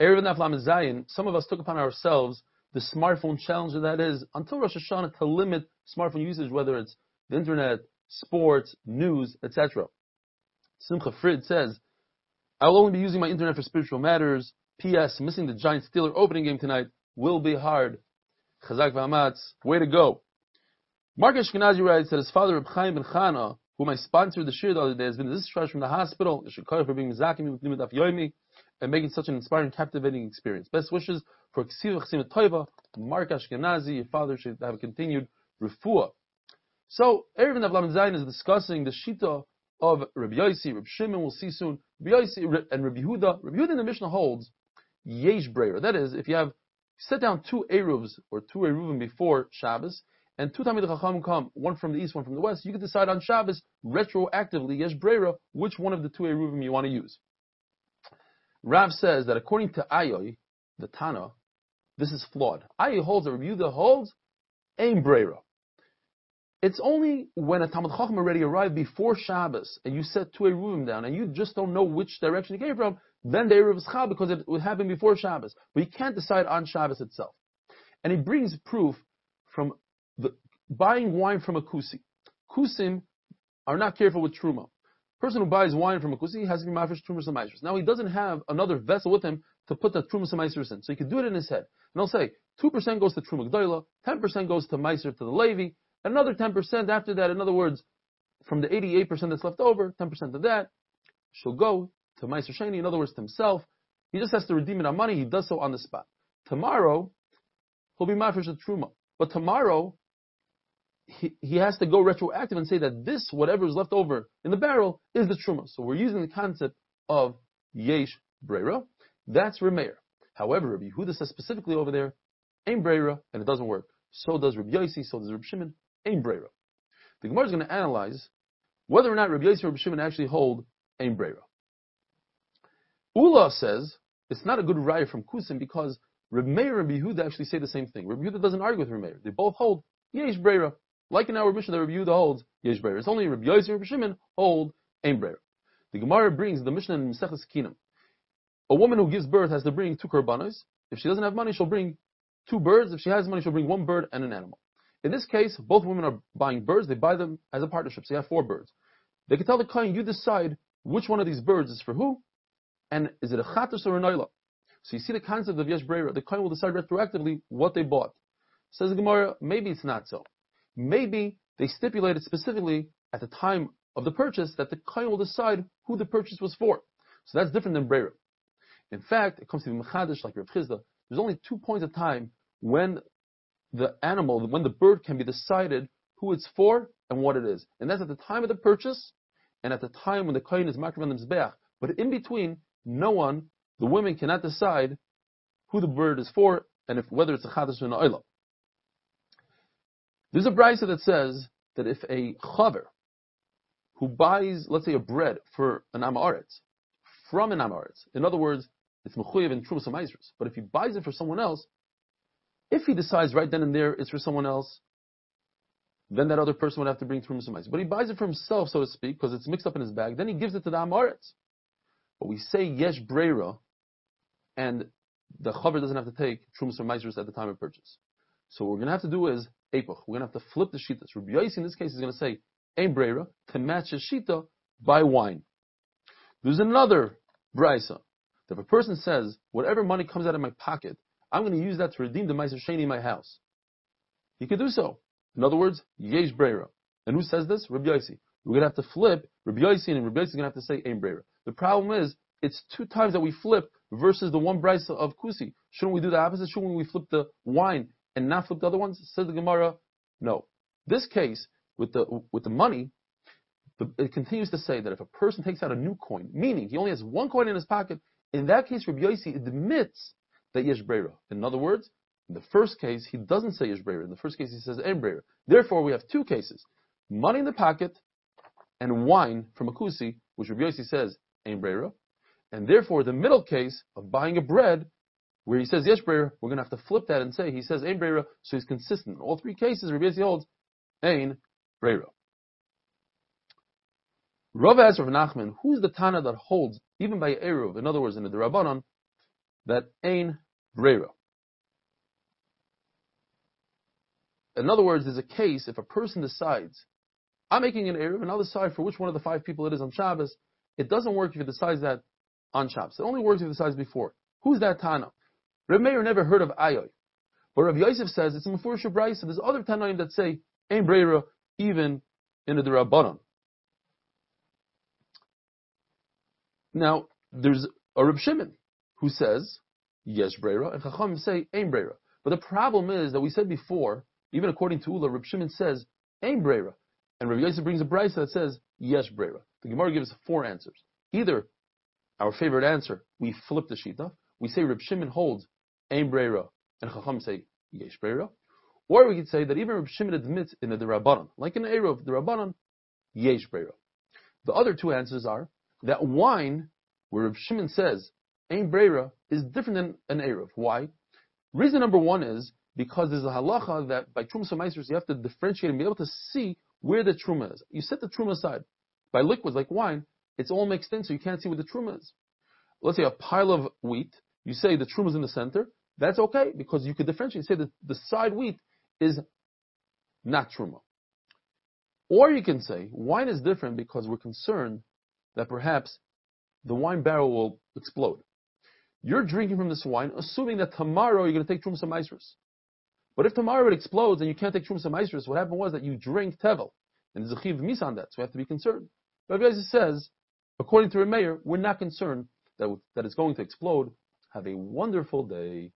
Erev Naflam Zayin, some of us took upon ourselves the smartphone challenge that is until Rosh Hashanah to limit smartphone usage, whether it's the internet, sports, news, etc. Simcha Frid says, I will only be using my internet for spiritual matters. P.S. Missing the Giant Steeler opening game tonight will be hard. Chazak v'amatz, way to go. Mark Ashkenazi writes that his father, Reb Chaim ben Chana, whom I sponsored the shir the other day, has been discharged from the hospital. For being with and making such an inspiring, captivating experience. Best wishes for Ksiva Chsima Toiva, Mark Ashkenazi, your father should have continued refuah. So, Erev Navlam Zayin is discussing the Shita of Rabbi Yossi, Rabbi Shimon, we'll see soon, Rabbi Yossi and Rabbi Huda. Rabbi Yehuda in the Mishnah holds Yesh Breira. That is, if you have set down two Eruvs or two Eruvim before Shabbos, and two Talmid Chacham come, one from the east, one from the west, you can decide on Shabbos retroactively, Yesh Breira, which one of the two Eruvim you want to use. Rav says that according to Ayoy, the Tana, this is flawed. Ayoy holds, or Yehuda holds, Ain Breira. It's only when a Talmud Chacham already arrived before Shabbos and you set two Eruvim down and you just don't know which direction it came from, then the Eruv is Chal because it would happen before Shabbos. But you can't decide on Shabbos itself. And he brings proof from the, buying wine from a kusi. Kusim are not careful with truma. Person who buys wine from a kusi has to be mafresh trumas and Now he doesn't have another vessel with him to put the trumas and in, so he can do it in his head. And he'll say two percent goes to truma gdoila, ten percent goes to meiser to the levi, another ten percent after that. In other words, from the eighty-eight percent that's left over, ten percent of that shall go to meiser sheni. In other words, to himself. He just has to redeem it on money. He does so on the spot. Tomorrow, he'll be mafresh the truma. But tomorrow, he, has to go retroactive and say that this, whatever is left over in the barrel, is the truma. So we're using the concept of yesh brera. That's Remeir. However, Rabbi Yehuda says specifically over there, ain brera, and it doesn't work. So does Rabbi Yossi, so does Rabbi Shimon, ain brera. The Gemara is going to analyze whether or not Rabbi Yossi or Rabbi Shimon actually hold ain brera. Ula says it's not a good raya from Kusim because Rabbi Meir and Rabbi Yehuda actually say the same thing. Rabbi Yehuda doesn't argue with Rabbi Meir. They both hold yesh brera. Like in our Mishnah, the Rabbi Yehuda holds Yesh Breir. It's only Rabbi Yosef and Rabbi Shimon hold Ein. The Gemara brings the Mishnah in Maseches Kinnim. A woman who gives birth has to bring two korbanos. If she doesn't have money, she'll bring two birds. If she has money, she'll bring one bird and an animal. In this case, both women are buying birds. They buy them as a partnership. So you have four birds. They can tell the client, you decide which one of these birds is for who, and is it a chatas or a noila. So you see the concept of yesh breira. The client will decide retroactively what they bought. Says the Gemara, maybe it's not so. Maybe they stipulated specifically at the time of the purchase that the kohen will decide who the purchase was for. So that's different than Breira. In fact, it comes to the Mechadish, like Rav Chisda, there's only two points of time when the animal, when the bird can be decided who it's for and what it is. And that's at the time of the purchase and at the time when the kohen is makriv on the. But in between, no one, the women cannot decide who the bird is for and if whether it's a chadash or an oilah. There's a brisa that says that if a chaver who buys, let's say, a bread for an amaretz from an amaretz, in other words, it's mechuyev in trumas amaisers, but if he buys it for someone else, if he decides right then and there it's for someone else, then that other person would have to bring trumas amaisers. But he buys it for himself, so to speak, because it's mixed up in his bag. Then he gives it to the amaretz. But we say yesh breira, and the chaver doesn't have to take trumas amaisers at the time of purchase. So what we're going to have to do is Epoch. We're going to have to flip the shita. So Rabbi Yossi in this case is going to say Ein Breira to match his shita by wine. There's another brisa if a person says whatever money comes out of my pocket, I'm going to use that to redeem the Meiser Sheni in my house. He could do so. In other words, Yesh Breira. And who says this? Rabbi Yossi. We're going to have to flip Rabbi Yossi and Rabbi Yossi is going to have to say Ein Breira. The problem is it's two times that we flip versus the one brisa of Kusi. Shouldn't we do the opposite? Shouldn't we flip the wine and not flip the other ones? Says the Gemara, no. This case, with the, with the money, it continues to say that if a person takes out a new coin, meaning he only has one coin in his pocket, in that case, Rabbi Yossi admits that yesh breira. In other words, in the first case, he doesn't say yesh breira. In the first case, he says en breira. Therefore, we have two cases: money in the pocket and wine from a kusi, which Rabbi Yossi says en breira. And therefore, the middle case of buying a bread where he says yes breira, we're going to have to flip that and say he says ain breira, so he's consistent. In all three cases, Rabbi Yossi holds ain breira. Rav asks Rav Nachman, who's the Tana that holds, even by Eruv, in other words, in the Darabanan, that ain brera. In other words, there's a case if a person decides, I'm making an Erev, and I'll decide for which one of the five people it is on Shabbos. It doesn't work if he decides that on Shabbos. It only works if he decides before. Who's that Tana? Reb Meir never heard of Ayoy. But Rav Yosef says it's a Mefurish Brisa. There's other Tanaim that say Ein Breira even in the Rabbanon. Now, there's a Reb Shimon who says Yes Breira, and Chacham say Ein Breira. But the problem is that we said before, even according to Ula, Reb Shimon says Ein Breira. And Rav Yosef brings a Brisa that says yes Breira. The Gemara gives four answers. Either our favorite answer, we flip the Shita, we say Reb Shimon holds Ein Breira, and Chacham say Yesh Breira. Or we could say that even Reb Shimon admits in the Rabbanon, like in the Erev, the Rabbanon, Yesh Breira. The other two answers are that wine, where Reb Shimon says Ein Breira, is different than an Erev. Why? Reason number one is because there's a halacha that by Truma Samaisers you have to differentiate and be able to see where the Truma is. You set the Truma aside. By liquids like wine, it's all mixed in so you can't see where the Truma is. Let's say a pile of wheat, you say the Truma is in the center, that's okay because you could differentiate. Say that the side wheat is not truma. Or you can say wine is different because we're concerned that perhaps the wine barrel will explode. You're drinking from this wine, assuming that tomorrow you're going to take truma maisrus. But if tomorrow it explodes and you can't take truma maisrus, what happened was that you drink tevel, and there's a chiv mis on that, so we have to be concerned. Rabbi Yosef says, according to Remeir, we're not concerned that, that it's going to explode. Have a wonderful day.